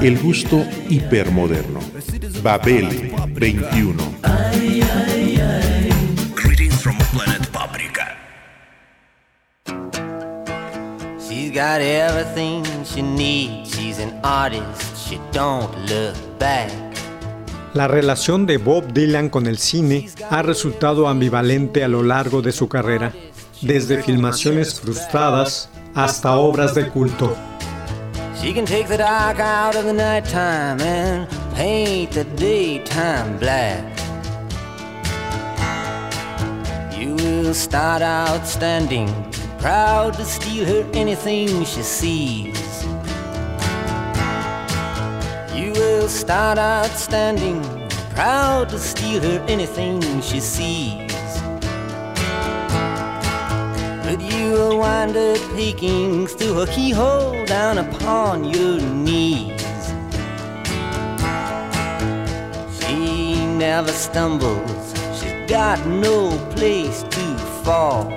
El gusto hipermoderno. Babel 21. Greetings from planet Paprika. She's got everything she needs. She's an artist. She don't look back. La relación de Bob Dylan con el cine ha resultado ambivalente a lo largo de su carrera, desde filmaciones frustradas hasta obras de culto. She can take the dark out of the nighttime and paint the daytime black. You will start out standing, proud to steal her anything she sees. You will start out standing, proud to steal her anything she sees. But you wind up peeking through a keyhole down upon your knees. She never stumbles, she's got no place to fall.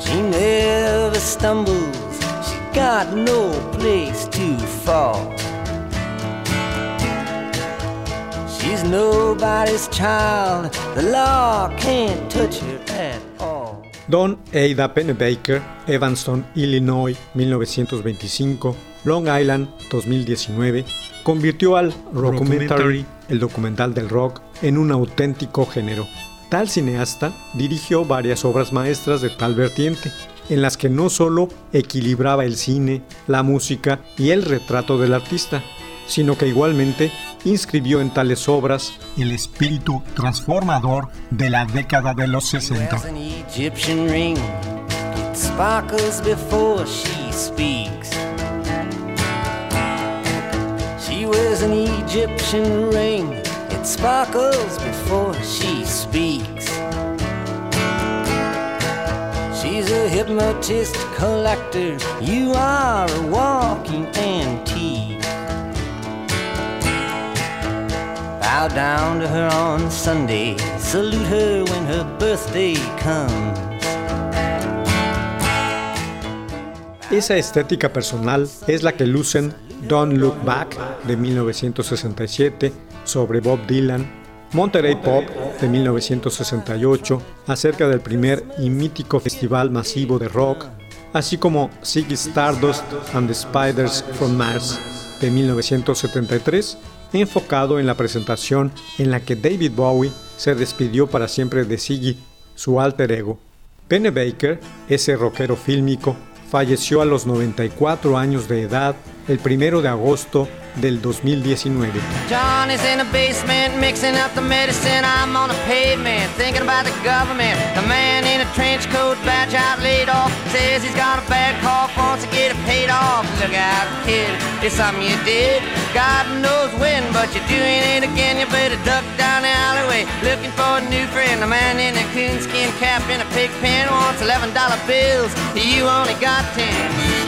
She never stumbles, she's got no place to fall. She's nobody's child, the law can't touch her at all. Don Ada Pennebaker, Evanston, Illinois, 1925, Long Island, 2019, convirtió al rockumentary, el documental del rock, en un auténtico género. Tal cineasta dirigió varias obras maestras de tal vertiente, en las que no solo equilibraba el cine, la música y el retrato del artista, sino que igualmente inscribió en tales obras el espíritu transformador de la década de los 60. Wears an Egyptian ring. It sparkles before she speaks. She wears an Egyptian ring. It sparkles before she speaks. She's a hypnotist collector. You are a walking antique. Bow down to her on Sunday. Salute her when her birthday comes. Esa estética personal es la que lucen Don't Look Back de 1967 sobre Bob Dylan, Monterey Pop de 1968 acerca del primer y mítico festival masivo de rock, así como Ziggy Stardust and the Spiders from Mars de 1973, enfocado en la presentación en la que David Bowie se despidió para siempre de Ziggy, su alter ego. Pennebaker, ese rockero fílmico, falleció a los 94 años de edad el 1 de agosto del 2019. John a trench coat, badge out, laid off, says he's got a bad cough, wants to get it paid off. Look out, kid, it's something you did. God knows when, but you're doing it again. You better duck down the alleyway looking for a new friend. The man in a coonskin cap and a pig pen wants $11 bills. You only got 10.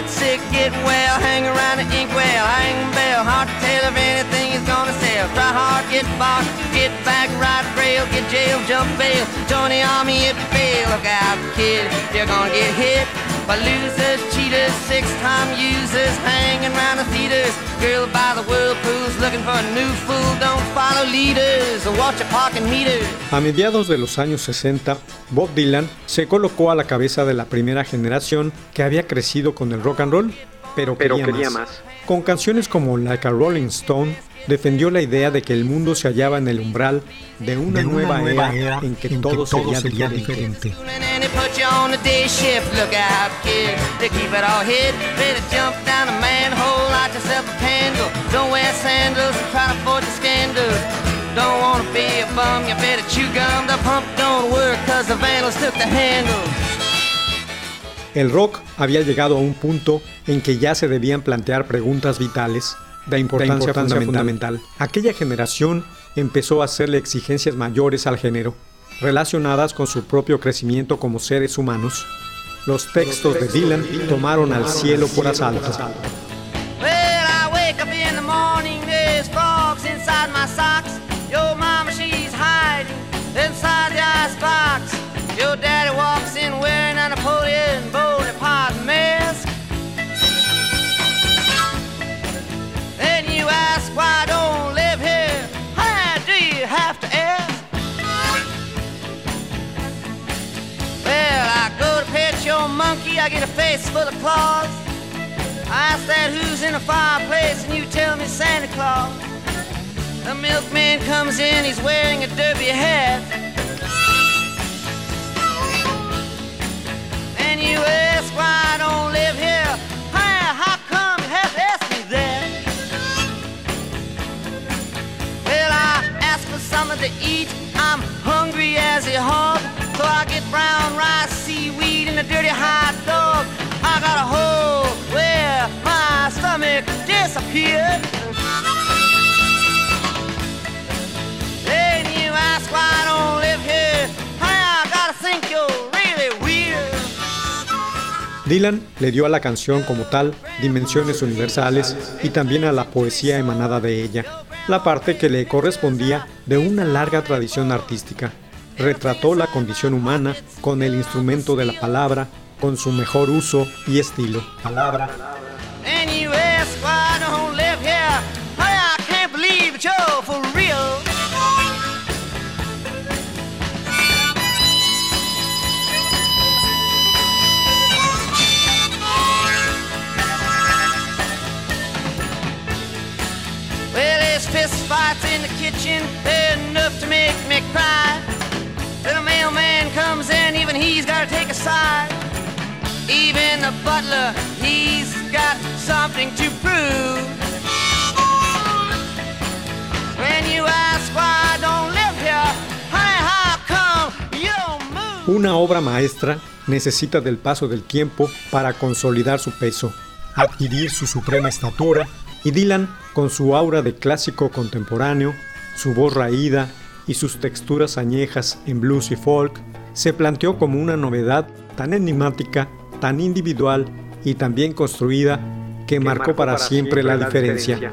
Get sick, get well, hang around the inkwell, hang bell, hard to tell if anything is gonna sell. Try hard, get boxed, get back, ride rail, get jail, jump bail, join the army you fail. Look out, kid, you're gonna get hit by losers, cheaters, six-time users, hanging around the theaters. Girl by the whirlpools looking for a new fool, don't A mediados de los años 60, Bob Dylan se colocó a la cabeza de la primera generación que había crecido con el rock and roll, pero, quería, más. Con canciones como Like a Rolling Stone, defendió la idea de que el mundo se hallaba en el umbral de una, nueva, era, en que todo, sería, diferente. El rock había llegado a un punto en que ya se debían plantear preguntas vitales de importancia, fundamental. Aquella generación empezó a hacerle exigencias mayores al género, relacionadas con su propio crecimiento como seres humanos. Los textos de Dylan tomaron al cielo por asalto. Your I get a face full of claws. I ask that who's in the fireplace, and you tell me Santa Claus. The milkman comes in, he's wearing a derby hat. And you ask why I don't live here, hey, how come you have to ask me that? Well, I ask for something to eat. I'm hungry as a hog, so I get brown rice, Dylan le dio a la canción como tal dimensiones universales y también a la poesía emanada de ella, la parte que le correspondía de una larga tradición artística. Retrató la condición humana con el instrumento de la palabra, con su mejor uso y estilo. Palabra. in the kitchen, Una obra maestra necesita del paso del tiempo para consolidar su peso, adquirir su suprema estatura y Dylan, con su aura de clásico contemporáneo, su voz raída y sus texturas añejas en blues y folk, se planteó como una novedad tan enigmática, tan individual y tan bien construida que, marcó, para, siempre, la, diferencia.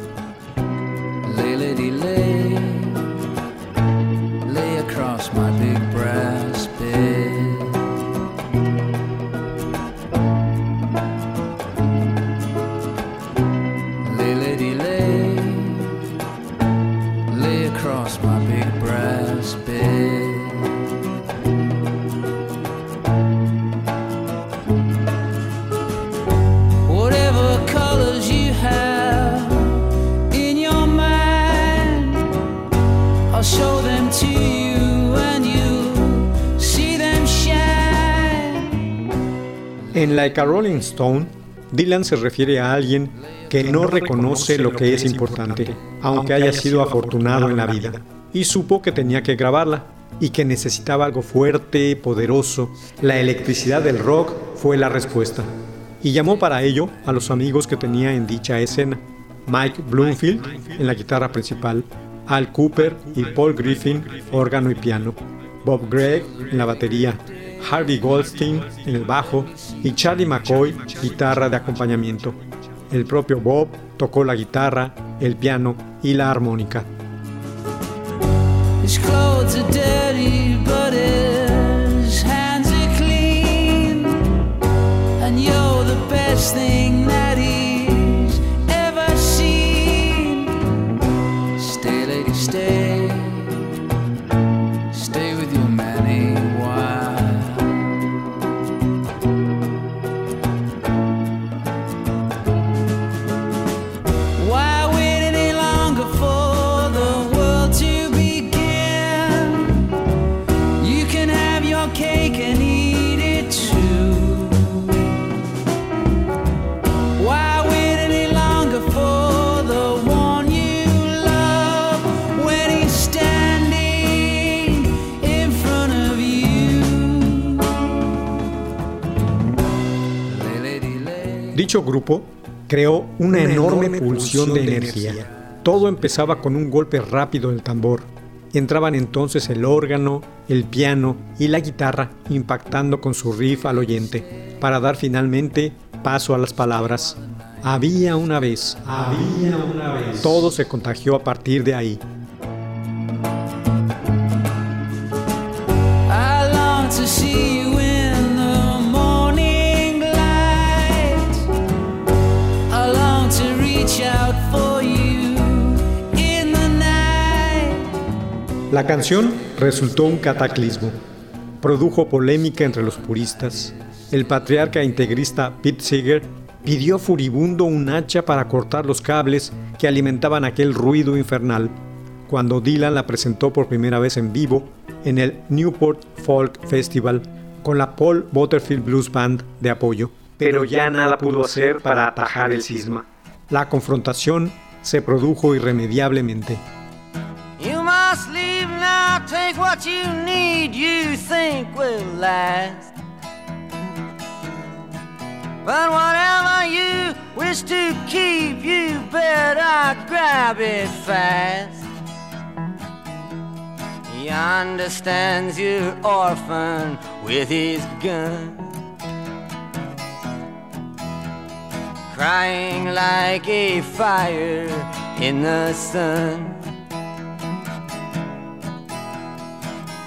En Like a Rolling Stone, Dylan se refiere a alguien que no reconoce lo que es importante, aunque haya sido afortunado en la vida, y supo que tenía que grabarla y que necesitaba algo fuerte, poderoso. La electricidad del rock fue la respuesta. Y llamó para ello a los amigos que tenía en dicha escena. Mike Bloomfield en la guitarra principal, Al Cooper y Paul Griffin, órgano y piano, Bob Gregg en la batería, Harvey Goldstein en el bajo y Charlie McCoy guitarra de acompañamiento. El propio Bob tocó la guitarra, el piano y la armónica. Dicho grupo creó una, enorme, pulsión de energía. Todo empezaba con un golpe rápido del tambor. Entraban entonces el órgano, el piano y la guitarra impactando con su riff al oyente, para dar finalmente paso a las palabras. Había una vez, había una vez. Todo se contagió a partir de ahí. La canción resultó un cataclismo. Produjo polémica entre los puristas. El patriarca integrista Pete Seeger pidió furibundo un hacha para cortar los cables que alimentaban aquel ruido infernal. Cuando Dylan la presentó por primera vez en vivo en el Newport Folk Festival con la Paul Butterfield Blues Band de apoyo. Pero ya nada pudo hacer para atajar el cisma. La confrontación se produjo irremediablemente. You must leave take what you need, you think will last. But whatever you wish to keep, you better grab it fast. He understands your orphan with his gun. Crying like a fire in the sun.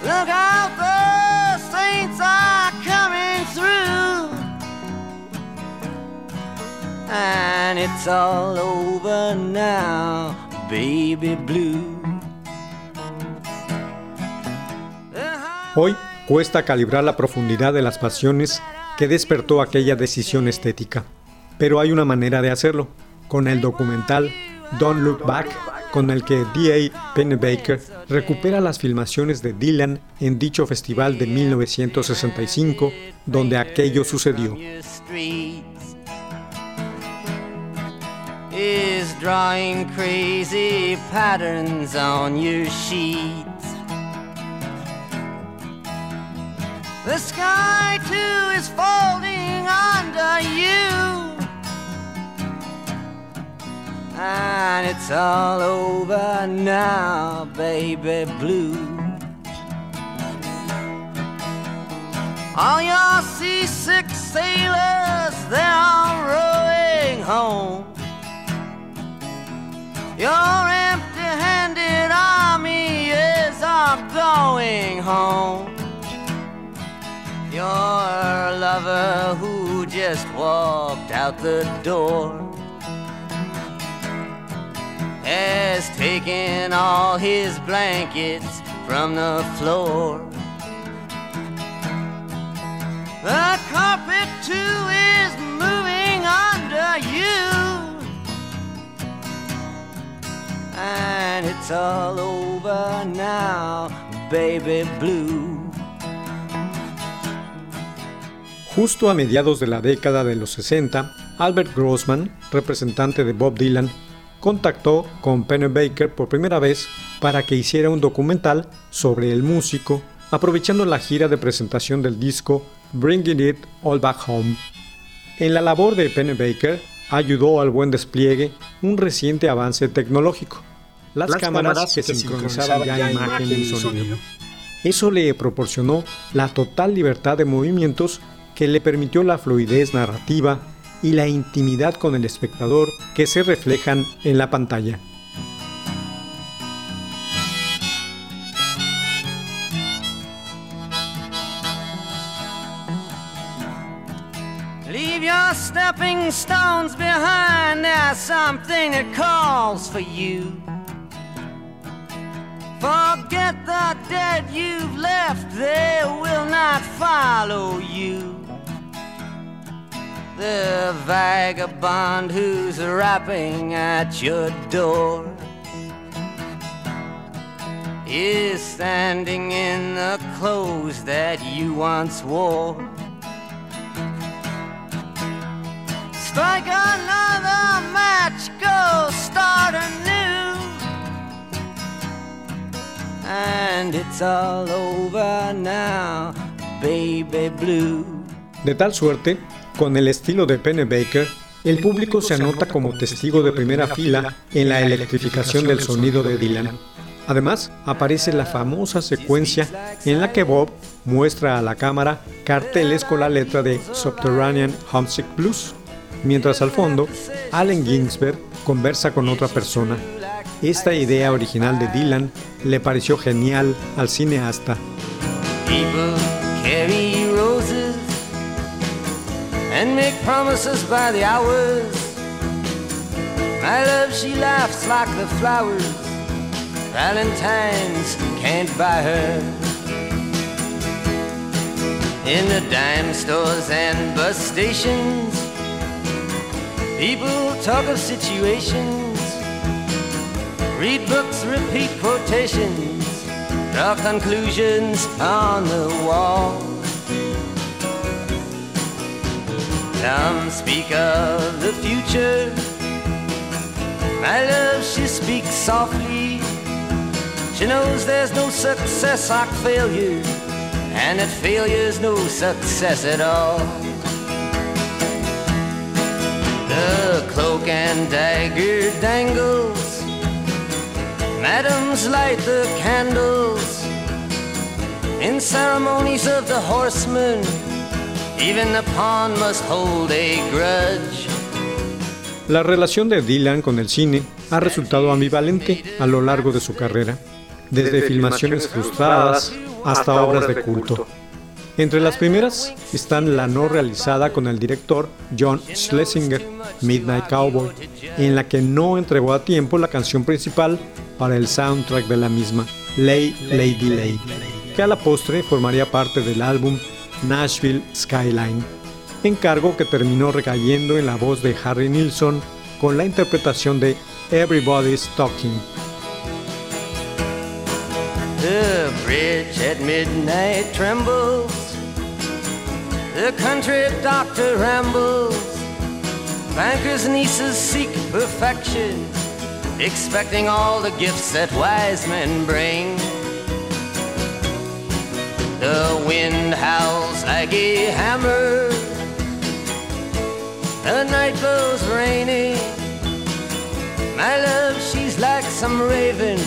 Look out, the saints are coming through. And it's all over now, baby blue. Hoy cuesta calibrar la profundidad de las pasiones que despertó aquella decisión estética. Pero hay una manera de hacerlo, con el documental Don't Look Back, con el que D.A. Pennebaker recupera las filmaciones de Dylan en dicho festival de 1965, donde aquello sucedió. is drawing crazy patterns on your sheets. The sky too is folding under you. And it's all over now, baby blue. All your seasick sailors, they're all rowing home. Your empty handed army is all going home. Your lover who just walked out the door has taken all his blankets from the floor. The carpet too is moving under you. And it's all over now, baby blue. Justo a mediados de la década de los 60, Albert Grossman, representante de Bob Dylan, contactó con Pennebaker por primera vez para que hiciera un documental sobre el músico, aprovechando la gira de presentación del disco Bringing It All Back Home. En la labor de Pennebaker ayudó al buen despliegue un reciente avance tecnológico, las, cámaras, que, sincronizaban ya imagen y sonido. Eso le proporcionó la total libertad de movimientos que le permitió la fluidez narrativa y la intimidad con el espectador que se reflejan en la pantalla. Leave your stepping stones behind, there's something that calls for you. Forget the dead you've left, they will not follow you. The vagabond who's rapping at your door is standing in the clothes that you once wore. Strike another match, go start anew. And it's all over now, baby blue. De tal suerte, con el estilo de Pennebaker, el público se anota como testigo de primera fila en la electrificación del sonido de Dylan. Además, aparece la famosa secuencia en la que Bob muestra a la cámara carteles con la letra de Subterranean Homesick Blues, mientras al fondo, Allen Ginsberg conversa con otra persona. Esta idea original de Dylan le pareció genial al cineasta. And make promises by the hours. My love, she laughs like the flowers. Valentine's can't buy her. In the dime stores and bus stations, people talk of situations. Read books, repeat quotations, draw conclusions on the wall. Some speak of the future. My love, she speaks softly. She knows there's no success like failure, and that failure's no success at all. The cloak and dagger dangles. Madams light the candles in ceremonies of the horsemen. Even the pawn must hold a grudge. La relación de Dylan con el cine ha resultado ambivalente a lo largo de su carrera, desde filmaciones frustradas hasta obras de culto. Entre las primeras están la no realizada con el director John Schlesinger, Midnight Cowboy, en la que no entregó a tiempo la canción principal para el soundtrack de la misma, Lay Lady Lay, que a la postre formaría parte del álbum Nashville Skyline, encargo que terminó recayendo en la voz de Harry Nilsson con la interpretación de Everybody's Talking. The bridge at midnight trembles. The country doctor rambles. Bankers' nieces seek perfection, expecting all the gifts that wise men bring. The wind howls like a hammer. The night blows rainy. My love, she's like some raven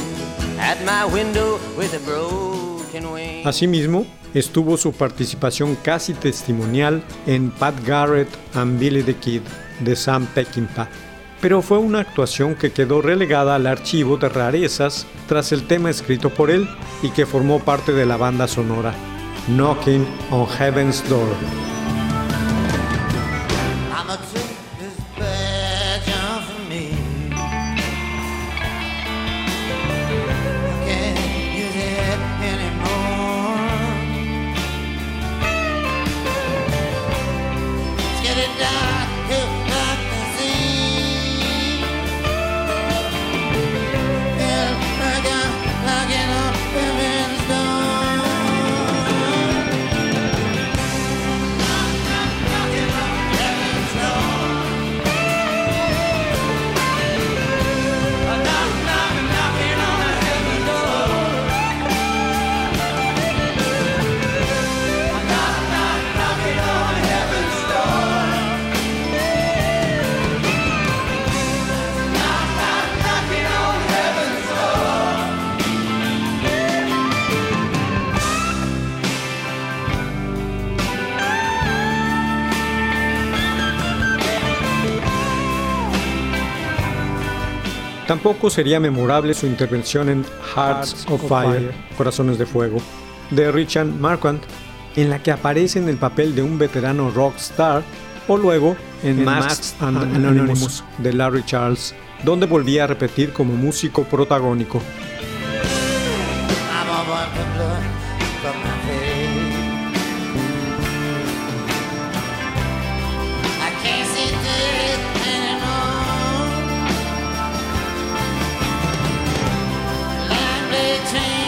at my window with a broken wing. Asimismo, estuvo su participación casi testimonial en Pat Garrett and Billy the Kid de Sam Peckinpah, pero fue una actuación que quedó relegada al archivo de rarezas tras el tema escrito por él y que formó parte de la banda sonora, Knocking on Heaven's Door. Tampoco sería memorable su intervención en Hearts of Fire, Corazones de Fuego, de Richard Marquand, en la que aparece en el papel de un veterano rockstar, o luego en Masks and Anonymous, de Larry Charles, donde volvía a repetir como músico protagónico. change.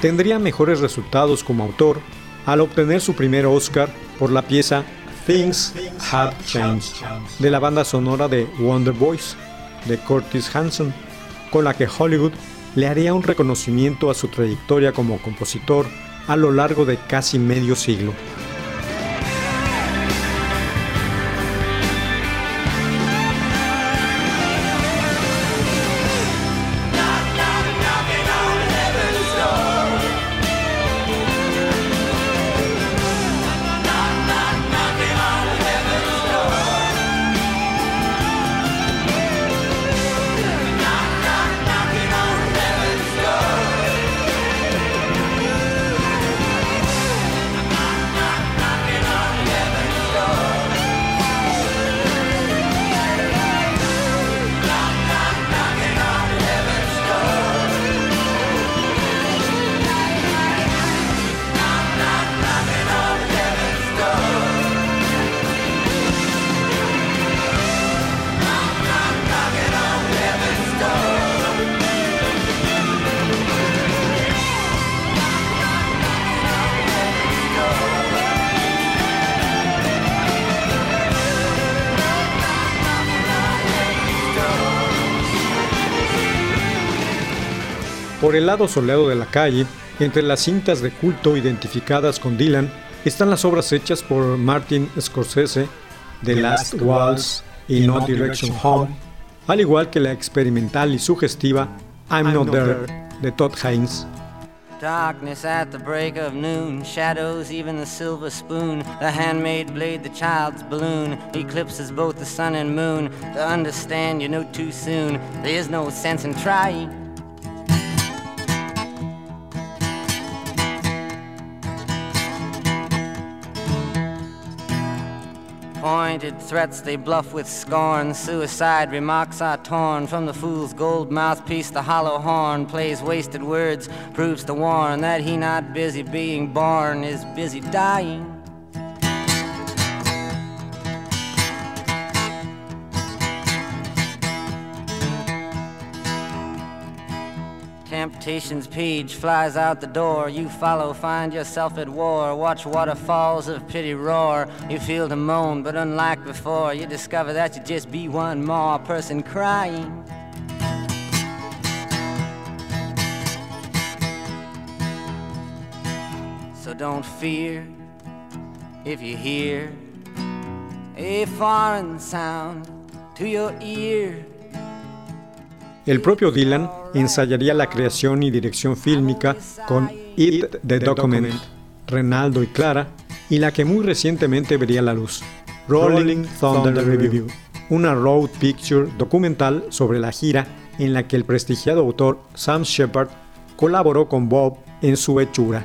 Tendría mejores resultados como autor al obtener su primer Oscar por la pieza Things Have Changed de la banda sonora de Wonder Boys de Curtis Hanson, con la que Hollywood le haría un reconocimiento a su trayectoria como compositor a lo largo de casi medio siglo. Por el lado soleado de la calle, entre las cintas de culto identificadas con Dylan, están las obras hechas por Martin Scorsese, The Last Waltz y No Direction Home, al igual que la experimental y sugestiva I'm Not There de Todd Haynes. Darkness at the break of noon, shadows, even the silver spoon, the handmade blade, the child's balloon, eclipses both the sun and moon. To understand, you know too soon, there is no sense in trying. Pointed threats they bluff with scorn. Suicide remarks are torn from the fool's gold mouthpiece. The hollow horn plays wasted words, proves to warn that he not busy being born is busy dying. Temptation's page flies out the door. You follow, find yourself at war. Watch waterfalls of pity roar. You feel to moan, but unlike before, you discover that you just be one more person crying. So don't fear if you hear a foreign sound to your ear. El propio Dylan ensayaría la creación y dirección fílmica con It the Document, Renaldo y Clara, y la que muy recientemente vería la luz, Rolling Thunder Review, una road picture documental sobre la gira en la que el prestigiado autor Sam Shepard colaboró con Bob en su hechura.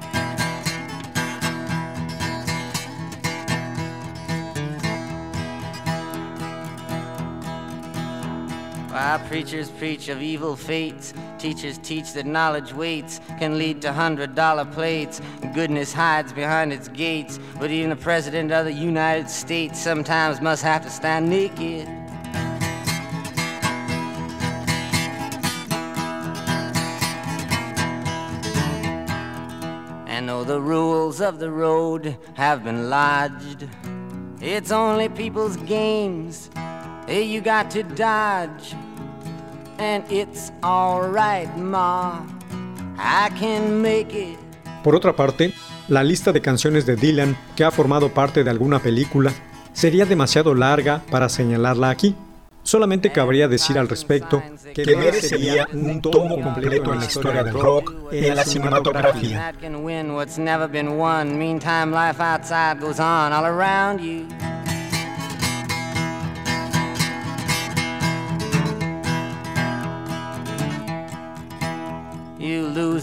While preachers preach of evil fates, Teachers teach that knowledge waits can lead to hundred dollar plates. Goodness hides behind its gates, but even the President of the United States sometimes must have to stand naked. And though the rules of the road have been lodged, it's only people's games you got to dodge. And it's alright, Ma. I can make it. Por otra parte, la lista de canciones de Dylan que ha formado parte de alguna película sería demasiado larga para señalarla aquí. Solamente cabría decir al respecto que merecería un tomo completo en la historia del rock en la cinematografía.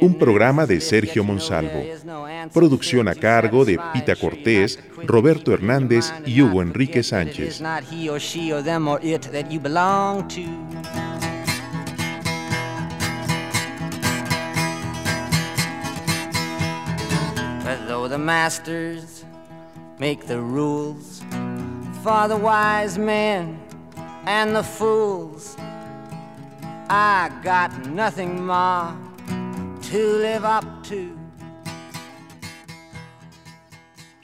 un programa de Sergio Monsalvo. Producción a cargo de Pita Cortés, Roberto Hernández y Hugo Enrique Sánchez. The masters make the rules for the wise men and the fools, I got nothing more to live up to.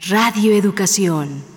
Radio Educación.